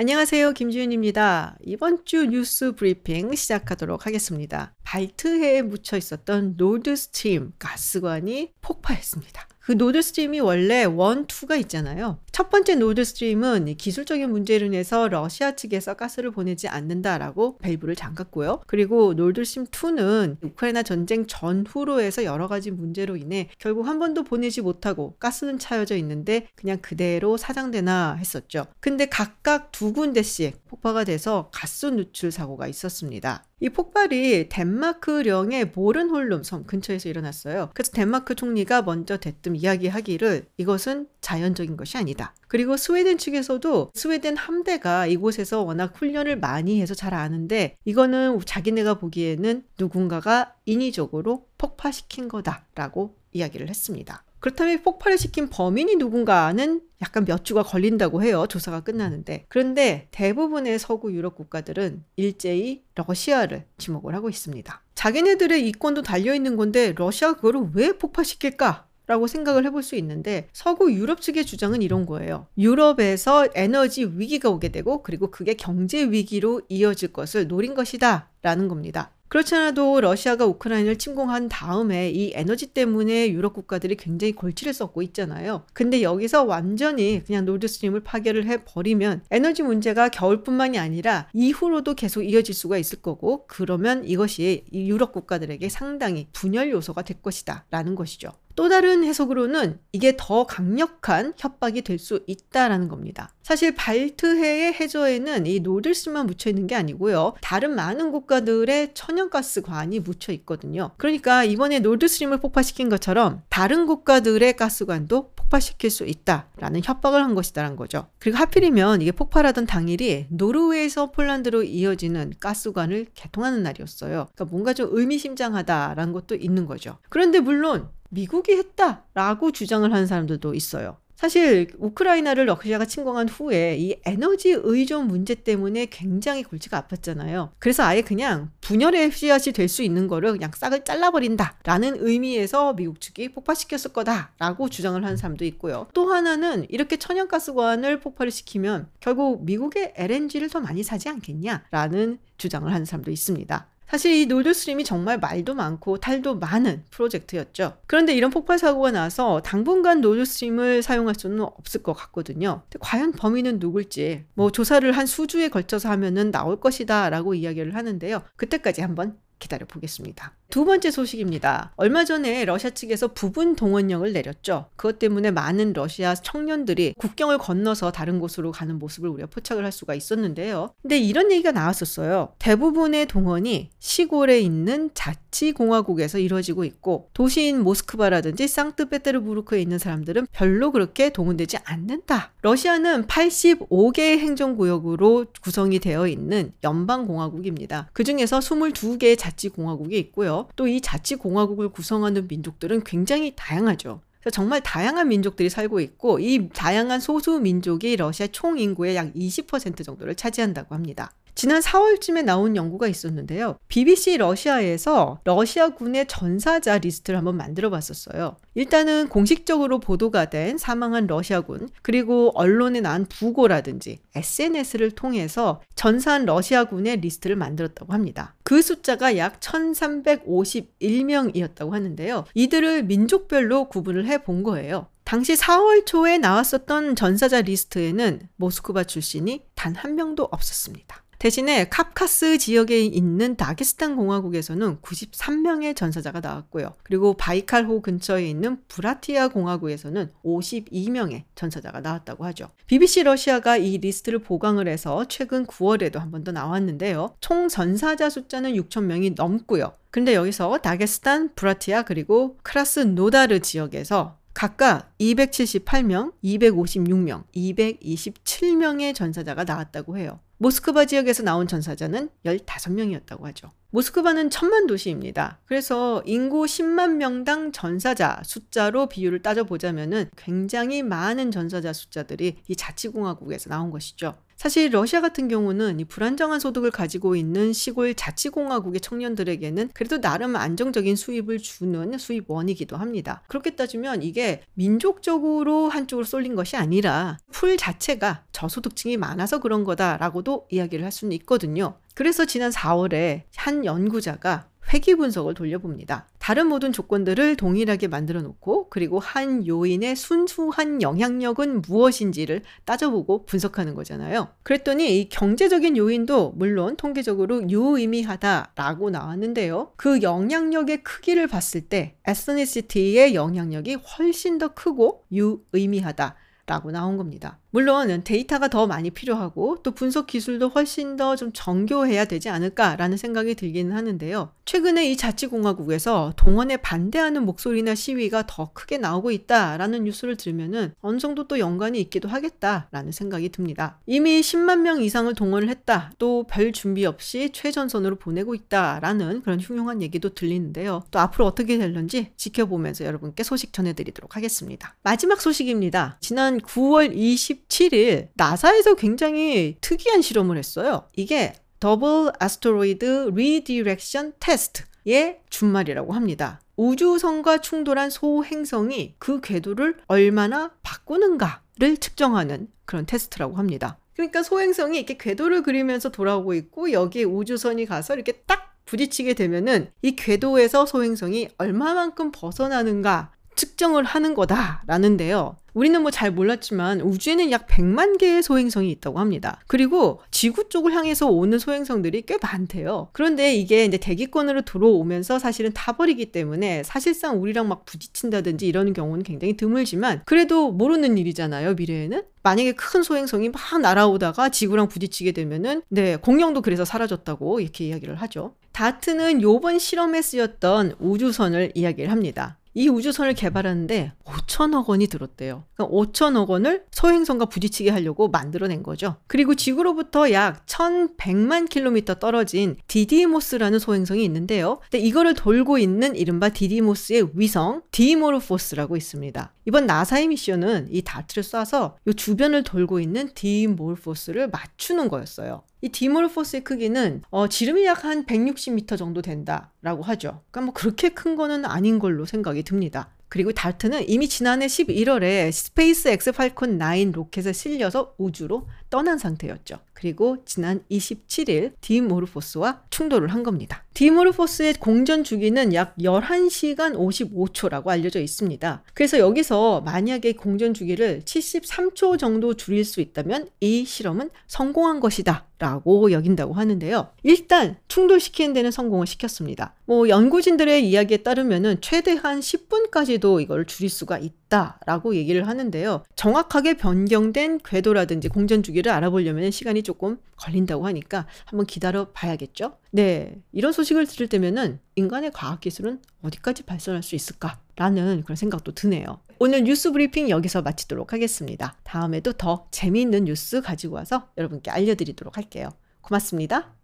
안녕하세요. 김지윤입니다. 이번 주 뉴스 브리핑 시작하도록 하겠습니다. 발트해에 묻혀 있었던 노드스트림 가스관이 폭파했습니다. 그 노드스트림이 원래 one, two가 있잖아요. 첫 번째 노드스트림은 기술적인 문제로 인해서 러시아 측에서 가스를 보내지 않는다라고 밸브를 잠갔고요. 그리고 노드스트림 2는 우크라이나 전쟁 전후로 해서 여러 가지 문제로 인해 결국 한 번도 보내지 못하고 가스는 채워져 있는데 그냥 그대로 사장되나 했었죠. 근데 각각 두 군데씩 폭파가 돼서 가스 누출 사고가 있었습니다. 이 폭발이 덴마크령의 보른홀름 섬 근처에서 일어났어요. 그래서 덴마크 총리가 먼저 대뜸 이야기하기를 이것은 자연적인 것이 아니다. 그리고 스웨덴 측에서도 스웨덴 함대가 이곳에서 워낙 훈련을 많이 해서 잘 아는데 이거는 자기네가 보기에는 누군가가 인위적으로 폭파시킨 거다라고 이야기를 했습니다. 그렇다면 폭발을 시킨 범인이 누군가는 약간 몇 주가 걸린다고 해요. 조사가 끝나는데. 그런데 대부분의 서구 유럽 국가들은 일제히 러시아를 지목을 하고 있습니다. 자기네들의 이권도 달려있는 건데 러시아가 그거를 왜 폭파시킬까? 라고 생각을 해볼 수 있는데 서구 유럽 측의 주장은 이런 거예요. 유럽에서 에너지 위기가 오게 되고 그리고 그게 경제 위기로 이어질 것을 노린 것이다 라는 겁니다. 그렇지 않아도 러시아가 우크라이나를 침공한 다음에 이 에너지 때문에 유럽 국가들이 굉장히 골치를 썩고 있잖아요. 근데 여기서 완전히 그냥 노드스트림을 파괴를 해버리면 에너지 문제가 겨울뿐만이 아니라 이후로도 계속 이어질 수가 있을 거고 그러면 이것이 이 유럽 국가들에게 상당히 분열 요소가 될 것이다 라는 것이죠. 또 다른 해석으로는 이게 더 강력한 협박이 될 수 있다라는 겁니다. 사실 발트해의 해저에는 이 노드스트림만 묻혀 있는 게 아니고요. 다른 많은 국가들의 천연가스 관이 묻혀 있거든요. 그러니까 이번에 노드스트림을 폭파시킨 것처럼 다른 국가들의 가스관도 폭파시킬 수 있다라는 협박을 한 것이다라는 거죠. 그리고 하필이면 이게 폭발하던 당일이 노르웨이에서 폴란드로 이어지는 가스관을 개통하는 날이었어요. 그러니까 뭔가 좀 의미심장하다라는 것도 있는 거죠. 그런데 물론 미국이 했다라고 주장을 하는 사람들도 있어요. 사실 우크라이나를 러시아가 침공한 후에 이 에너지 의존 문제 때문에 굉장히 골치가 아팠잖아요. 그래서 아예 그냥 분열의 씨앗이 될 수 있는 거를 그냥 싹을 잘라버린다라는 의미에서 미국 측이 폭파시켰을 거다라고 주장을 하는 사람도 있고요. 또 하나는 이렇게 천연가스관을 폭발을 시키면 결국 미국의 LNG를 더 많이 사지 않겠냐라는 주장을 하는 사람도 있습니다. 사실 이 노드스트림이 정말 말도 많고 탈도 많은 프로젝트였죠. 그런데 이런 폭발 사고가 나서 당분간 노드스트림을 사용할 수는 없을 것 같거든요. 과연 범인은 누굴지 뭐 조사를 한 수주에 걸쳐서 하면은 나올 것이다라고 이야기를 하는데요. 그때까지 한번 기다려 보겠습니다. 두 번째 소식입니다. 얼마 전에 러시아 측에서 부분 동원령을 내렸죠. 그것 때문에 많은 러시아 청년들이 국경을 건너서 다른 곳으로 가는 모습을 우리가 포착을 할 수가 있었는데요. 근데 이런 얘기가 나왔었어요. 대부분의 동원이 시골에 있는 자치공화국에서 이루어지고 있고 도시인 모스크바라든지 상트페테르부르크에 있는 사람들은 별로 그렇게 동원되지 않는다. 러시아는 85개의 행정구역으로 구성이 되어 있는 연방공화국입니다. 그 중에서 22개의 자치공화국이 있고요. 또 이 자치공화국을 구성하는 민족들은 굉장히 다양하죠. 정말 다양한 민족들이 살고 있고 이 다양한 소수 민족이 러시아 총 인구의 약 20% 정도를 차지한다고 합니다. 지난 4월쯤에 나온 연구가 있었는데요. BBC 러시아에서 러시아군의 전사자 리스트를 한번 만들어 봤었어요. 일단은 공식적으로 보도가 된 사망한 러시아군, 그리고 언론에 난 부고라든지 SNS를 통해서 전사한 러시아군의 리스트를 만들었다고 합니다. 그 숫자가 약 1351명이었다고 하는데요. 이들을 민족별로 구분을 해 본 거예요. 당시 4월 초에 나왔었던 전사자 리스트에는 모스크바 출신이 단 한 명도 없었습니다. 대신에 카프카스 지역에 있는 다게스탄 공화국에서는 93명의 전사자가 나왔고요. 그리고 바이칼호 근처에 있는 부랴티아 공화국에서는 52명의 전사자가 나왔다고 하죠. BBC 러시아가 이 리스트를 보강을 해서 최근 9월에도 한 번 더 나왔는데요. 총 전사자 숫자는 6천 명이 넘고요. 근데 여기서 다게스탄, 부랴티아 그리고 크라스노다르 지역에서 각각 278명, 256명, 227명의 전사자가 나왔다고 해요. 모스크바 지역에서 나온 전사자는 15명이었다고 하죠. 모스크바는 천만 도시입니다. 그래서 인구 10만 명당 전사자 숫자로 비율을 따져보자면 굉장히 많은 전사자 숫자들이 이 자치공화국에서 나온 것이죠. 사실 러시아 같은 경우는 이 불안정한 소득을 가지고 있는 시골 자치공화국의 청년들에게는 그래도 나름 안정적인 수입을 주는 수입원이기도 합니다. 그렇게 따지면 이게 민족적으로 한쪽으로 쏠린 것이 아니라 풀 자체가 저소득층이 많아서 그런 거다라고도 이야기를 할 수는 있거든요. 그래서 지난 4월에 한 연구자가 회귀 분석을 돌려봅니다. 다른 모든 조건들을 동일하게 만들어 놓고 그리고 한 요인의 순수한 영향력은 무엇인지를 따져보고 분석하는 거잖아요. 그랬더니 이 경제적인 요인도 물론 통계적으로 유의미하다라고 나왔는데요. 그 영향력의 크기를 봤을 때 에스니시티의 영향력이 훨씬 더 크고 유의미하다. 라고 나온 겁니다. 물론 데이터가 더 많이 필요하고 또 분석 기술도 훨씬 더 좀 정교해야 되지 않을까라는 생각이 들기는 하는데요. 최근에 이 자치공화국에서 동원에 반대하는 목소리나 시위가 더 크게 나오고 있다라는 뉴스를 들으면은 어느 정도 또 연관이 있기도 하겠다라는 생각이 듭니다. 이미 10만 명 이상을 동원을 했다. 또 별 준비 없이 최전선으로 보내고 있다라는 그런 흉흉한 얘기도 들리는데요. 또 앞으로 어떻게 될런지 지켜보면서 여러분께 소식 전해드리도록 하겠습니다. 마지막 소식입니다. 지난 9월 20 17일 나사에서 굉장히 특이한 실험을 했어요. 이게 Double Asteroid Redirection Test의 준말이라고 합니다. 우주선과 충돌한 소행성이 그 궤도를 얼마나 바꾸는가를 측정하는 그런 테스트라고 합니다. 그러니까 소행성이 이렇게 궤도를 그리면서 돌아오고 있고 여기에 우주선이 가서 이렇게 딱 부딪히게 되면은 이 궤도에서 소행성이 얼마만큼 벗어나는가 측정을 하는 거다라는데요. 우리는 뭐 잘 몰랐지만 우주에는 약 100만 개의 소행성이 있다고 합니다. 그리고 지구 쪽을 향해서 오는 소행성들이 꽤 많대요. 그런데 이게 이제 대기권으로 들어오면서 사실은 타버리기 때문에 사실상 우리랑 막 부딪힌다든지 이런 경우는 굉장히 드물지만 그래도 모르는 일이잖아요, 미래에는. 만약에 큰 소행성이 막 날아오다가 지구랑 부딪히게 되면은 네, 공룡도 그래서 사라졌다고 이렇게 이야기를 하죠. 다트는 요번 실험에 쓰였던 우주선을 이야기를 합니다. 이 우주선을 개발하는데 5천억 원이 들었대요. 그러니까 5천억 원을 소행성과 부딪히게 하려고 만들어낸 거죠. 그리고 지구로부터 약 1,100만 킬로미터 떨어진 디디모스라는 소행성이 있는데요. 근데 이거를 돌고 있는 이른바 디디모스의 위성 디모르포스라고 있습니다. 이번 나사의 미션은 이 다트를 쏴서 이 주변을 돌고 있는 디모르포스를 맞추는 거였어요. 이 디모르포스의 크기는 어, 지름이 약 한 160m 정도 된다라고 하죠. 그러니까 뭐 그렇게 큰 거는 아닌 걸로 생각이 듭니다. 그리고 DART는 이미 지난해 11월에 SpaceX Falcon 9 로켓에 실려서 우주로 떠난 상태였죠. 그리고 지난 27일 디모르포스와 충돌을 한 겁니다. 디모르포스의 공전 주기는 약 11시간 55초라고 알려져 있습니다. 그래서 여기서 만약에 공전 주기를 73초 정도 줄일 수 있다면 이 실험은 성공한 것이다. 라고 여긴다고 하는데요. 일단 충돌시키는 데는 성공을 시켰습니다. 뭐 연구진들의 이야기에 따르면은 최대한 10분까지도 이걸 줄일 수가 있다라고 얘기를 하는데요. 정확하게 변경된 궤도라든지 공전 주기를 알아보려면 시간이 조금 걸린다고 하니까 한번 기다려 봐야겠죠. 네. 이런 소식을 들을 때면은 인간의 과학 기술은 어디까지 발전할 수 있을까라는 그런 생각도 드네요. 오늘 뉴스 브리핑 여기서 마치도록 하겠습니다. 다음에도 더 재미있는 뉴스 가지고 와서 여러분께 알려드리도록 할게요. 고맙습니다.